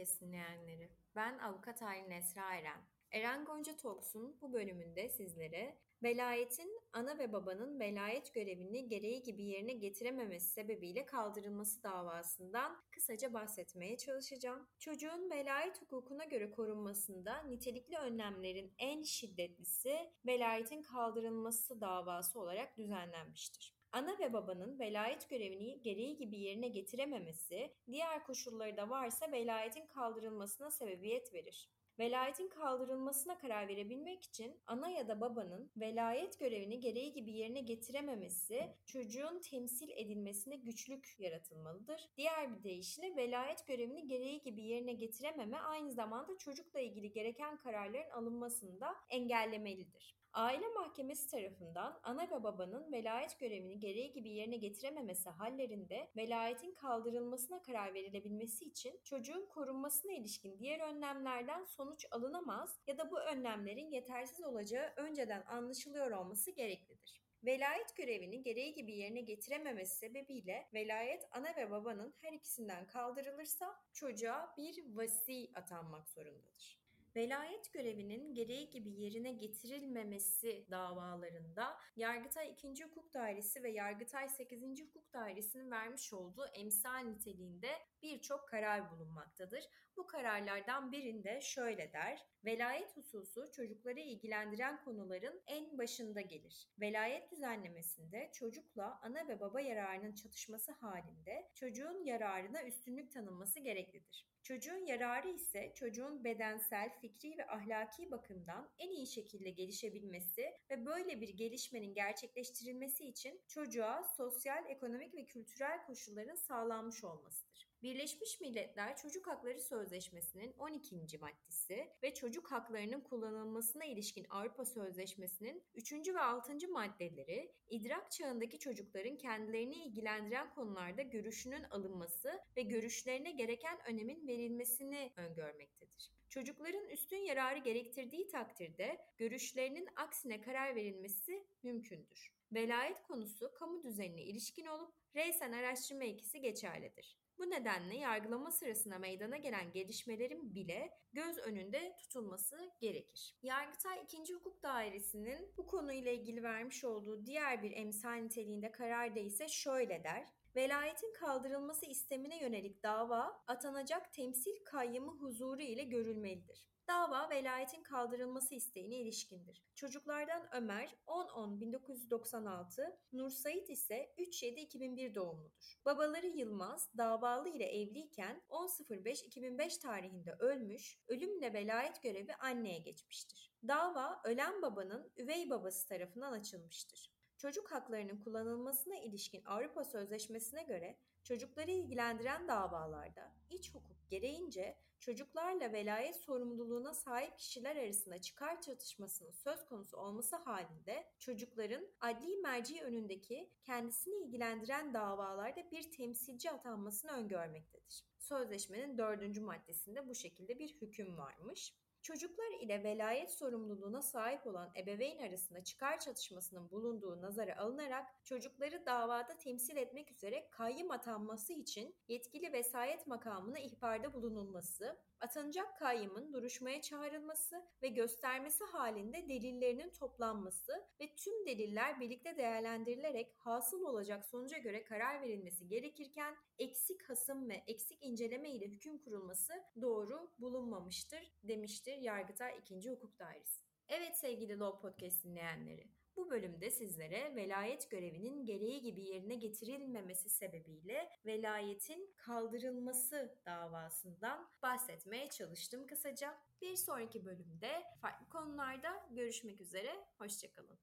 Podcast dinleyenleri. Ben avukat Aylin Esra Eren. Eren Gonca Talks'un bu bölümünde sizlere velayetin ana ve babanın velayet görevini gereği gibi yerine getirememesi sebebiyle kaldırılması davasından kısaca bahsetmeye çalışacağım. Çocuğun velayet hukukuna göre korunmasında nitelikli önlemlerin en şiddetlisi velayetin kaldırılması davası olarak düzenlenmiştir. Ana ve babanın velayet görevini gereği gibi yerine getirememesi, diğer koşulları da varsa velayetin kaldırılmasına sebebiyet verir. Velayetin kaldırılmasına karar verebilmek için ana ya da babanın velayet görevini gereği gibi yerine getirememesi çocuğun temsil edilmesine güçlük yaratılmalıdır. Diğer bir deyişle velayet görevini gereği gibi yerine getirememe aynı zamanda çocukla ilgili gereken kararların alınmasını da engellemelidir. Aile mahkemesi tarafından ana ve babanın velayet görevini gereği gibi yerine getirememesi hallerinde velayetin kaldırılmasına karar verilebilmesi için çocuğun korunmasına ilişkin diğer önlemlerden sonuç alınamaz ya da bu önlemlerin yetersiz olacağı önceden anlaşılıyor olması gereklidir. Velayet görevini gereği gibi yerine getirememesi sebebiyle velayet ana ve babanın her ikisinden kaldırılırsa çocuğa bir vasi atanmak zorundadır. Velayet görevinin gereği gibi yerine getirilmemesi davalarında Yargıtay 2. Hukuk Dairesi ve Yargıtay 8. Hukuk Dairesi'nin vermiş olduğu emsal niteliğinde birçok karar bulunmaktadır. Bu kararlardan birinde şöyle der. Velayet hususu çocukları ilgilendiren konuların en başında gelir. Velayet düzenlemesinde çocukla ana ve baba yararının çatışması halinde çocuğun yararına üstünlük tanınması gereklidir. Çocuğun yararı ise çocuğun bedensel, fikri ve ahlaki bakımdan en iyi şekilde gelişebilmesi ve böyle bir gelişmenin gerçekleştirilmesi için çocuğa sosyal, ekonomik ve kültürel koşulların sağlanmış olmasıdır. Birleşmiş Milletler Çocuk Hakları Sözleşmesi'nin 12. maddesi ve çocuk haklarının kullanılmasına ilişkin Avrupa Sözleşmesi'nin 3. ve 6. maddeleri idrak çağındaki çocukların kendilerini ilgilendiren konularda görüşünün alınması ve görüşlerine gereken önemin verilmesini öngörmektedir. Çocukların üstün yararı gerektirdiği takdirde görüşlerinin aksine karar verilmesi mümkündür. Velayet konusu kamu düzenine ilişkin olup reysen araştırma ikisi geçerlidir. Bu nedenle yargılama sırasında meydana gelen gelişmelerin bile göz önünde tutulması gerekir. Yargıtay 2. Hukuk Dairesi'nin bu konuyla ilgili vermiş olduğu diğer bir emsal niteliğinde kararda ise şöyle der. Velayetin kaldırılması istemine yönelik dava atanacak temsil kayyımı huzuru ile görülmelidir. Dava velayetin kaldırılması isteğine ilişkindir. Çocuklardan Ömer 10-10-1996, Nur Sait ise 3-7-2001 doğumludur. Babaları Yılmaz davalı ile evliyken 10.05-2005 tarihinde ölmüş, ölümle velayet görevi anneye geçmiştir. Dava ölen babanın üvey babası tarafından açılmıştır. Çocuk haklarının kullanılmasına ilişkin Avrupa Sözleşmesi'ne göre çocukları ilgilendiren davalarda iç hukuk gereğince çocuklarla velayet sorumluluğuna sahip kişiler arasında çıkar çatışmasının söz konusu olması halinde çocukların adli merci önündeki kendisini ilgilendiren davalarda bir temsilci atanmasını öngörmektedir. Sözleşmenin dördüncü maddesinde bu şekilde bir hüküm varmış. Çocuklar ile velayet sorumluluğuna sahip olan ebeveyn arasında çıkar çatışmasının bulunduğu nazara alınarak çocukları davada temsil etmek üzere kayyım atanması için yetkili vesayet makamına ihbarda bulunulması, atanacak kayyımın duruşmaya çağrılması ve göstermesi halinde delillerinin toplanması ve tüm deliller birlikte değerlendirilerek hasıl olacak sonuca göre karar verilmesi gerekirken eksik hasım ve eksik inceleme ile hüküm kurulması doğru bulunmamıştır demiştir Yargıtay 2. Hukuk Dairesi. Evet sevgili Law Podcast dinleyenleri, bu bölümde sizlere velayet görevinin gereği gibi yerine getirilmemesi sebebiyle velayetin kaldırılması davasından bahsetmeye çalıştım kısaca. Bir sonraki bölümde farklı konularda görüşmek üzere, hoşçakalın.